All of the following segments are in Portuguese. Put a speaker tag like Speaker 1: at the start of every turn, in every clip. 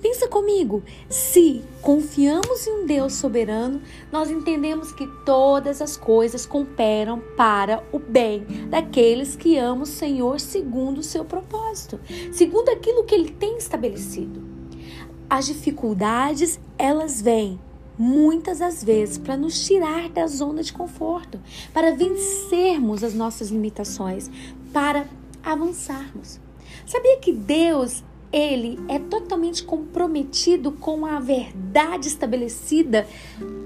Speaker 1: Pensa comigo, se confiamos em um Deus soberano, nós entendemos que todas as coisas cooperam para o bem daqueles que amam o Senhor segundo o seu propósito, segundo aquilo que ele tem estabelecido. As dificuldades, elas vêm muitas das vezes para nos tirar da zona de conforto, para vencermos as nossas limitações, para avançarmos. Sabia que Deus, ele é totalmente comprometido com a verdade estabelecida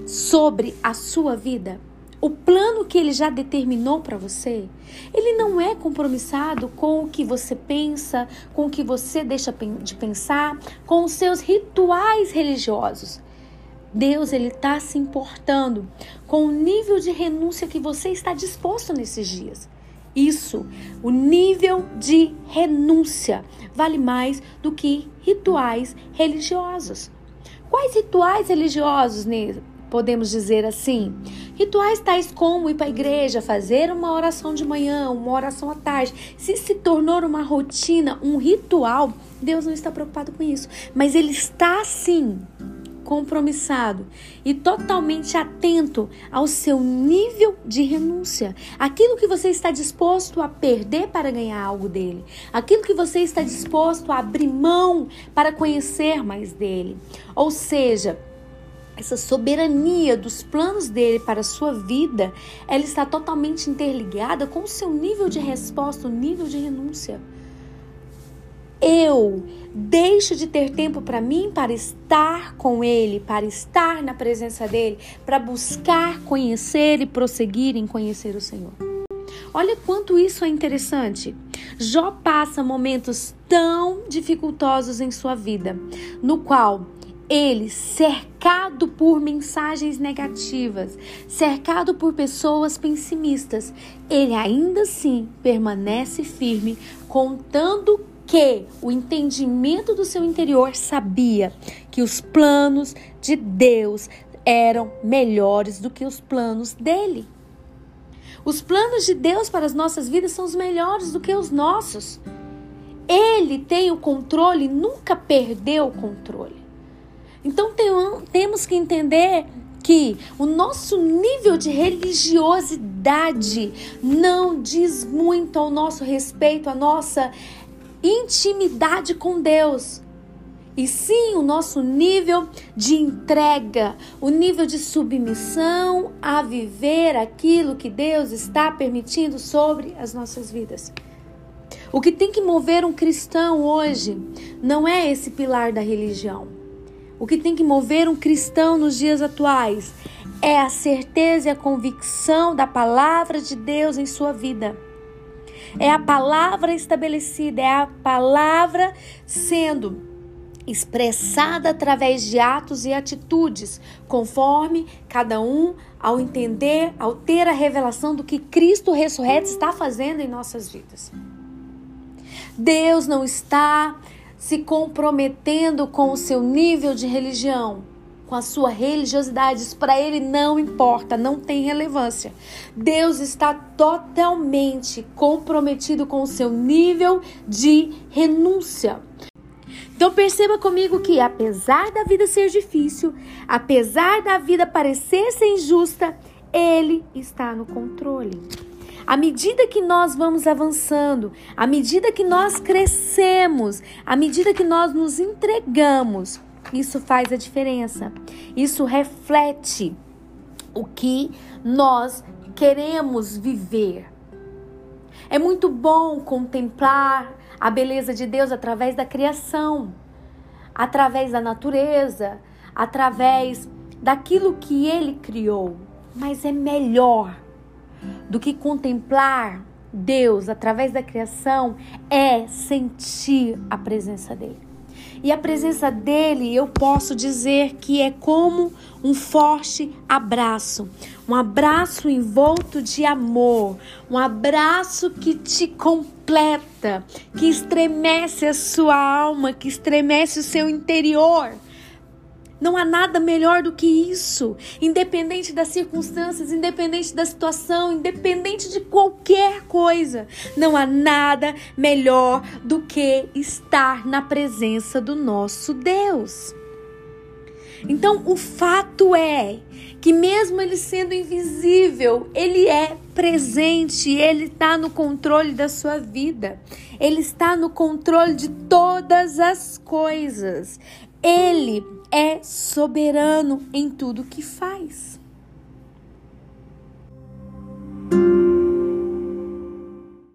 Speaker 1: sobre a sua vida? O plano que ele já determinou para você, ele não é compromissado com o que você pensa, com o que você deixa de pensar, com os seus rituais religiosos. Deus ele está se importando com o nível de renúncia que você está disposto nesses dias. Isso, o nível de renúncia vale mais do que rituais religiosos. Quais rituais religiosos podemos dizer assim? Rituais tais como ir para a igreja, fazer uma oração de manhã, uma oração à tarde. Se se tornou uma rotina, um ritual, Deus não está preocupado com isso. Mas Ele está sim compromissado e totalmente atento ao seu nível de renúncia. Aquilo que você está disposto a perder para ganhar algo dele. Aquilo que você está disposto a abrir mão para conhecer mais dele. Ou seja, essa soberania dos planos dele para a sua vida, ela está totalmente interligada com o seu nível de resposta, o nível de renúncia eu deixo de ter tempo para mim, para estar com Ele, para estar na presença dEle, para buscar conhecer e prosseguir em conhecer o Senhor. Olha quanto isso é interessante. Jó passa momentos tão dificultosos em sua vida, no qual ele, cercado por mensagens negativas, cercado por pessoas pessimistas, ele ainda assim permanece firme, contando que o entendimento do seu interior sabia que os planos de Deus eram melhores do que os planos dele. Os planos de Deus para as nossas vidas são os melhores do que os nossos. Ele tem o controle, nunca perdeu o controle. Então tem, temos que entender que o nosso nível de religiosidade não diz muito ao nosso respeito, a nossa intimidade com Deus. E sim o nosso nível de entrega, o nível de submissão a viver aquilo que Deus está permitindo sobre as nossas vidas. O que tem que mover um cristão hoje não é esse pilar da religião. O que tem que mover um cristão nos dias atuais é a certeza e a convicção da palavra de Deus em sua vida. É a palavra estabelecida, é a palavra sendo expressada através de atos e atitudes, conforme cada um ao entender, ao ter a revelação do que Cristo ressurreto está fazendo em nossas vidas. Deus não está se comprometendo com o seu nível de religião com a sua religiosidade, isso para ele não importa, não tem relevância. Deus está totalmente comprometido com o seu nível de renúncia. Então perceba comigo que apesar da vida ser difícil, apesar da vida parecer ser injusta, ele está no controle. À medida que nós vamos avançando, à medida que nós crescemos, à medida que nós nos entregamos, isso faz a diferença. Isso reflete o que nós queremos viver. É muito bom contemplar a beleza de Deus através da criação, através da natureza, através daquilo que ele criou. Mas é melhor do que contemplar Deus através da criação é sentir a presença dele. E a presença dele, eu posso dizer que é como um forte abraço, um abraço envolto de amor, um abraço que te completa, que estremece a sua alma, que estremece o seu interior. Não há nada melhor do que isso. Independente das circunstâncias, independente da situação, independente de qualquer coisa, não há nada melhor do que estar na presença do nosso Deus. Então, o fato é que, mesmo ele sendo invisível, ele é presente, ele está no controle da sua vida, ele está no controle de todas as coisas. Ele é soberano em tudo que faz.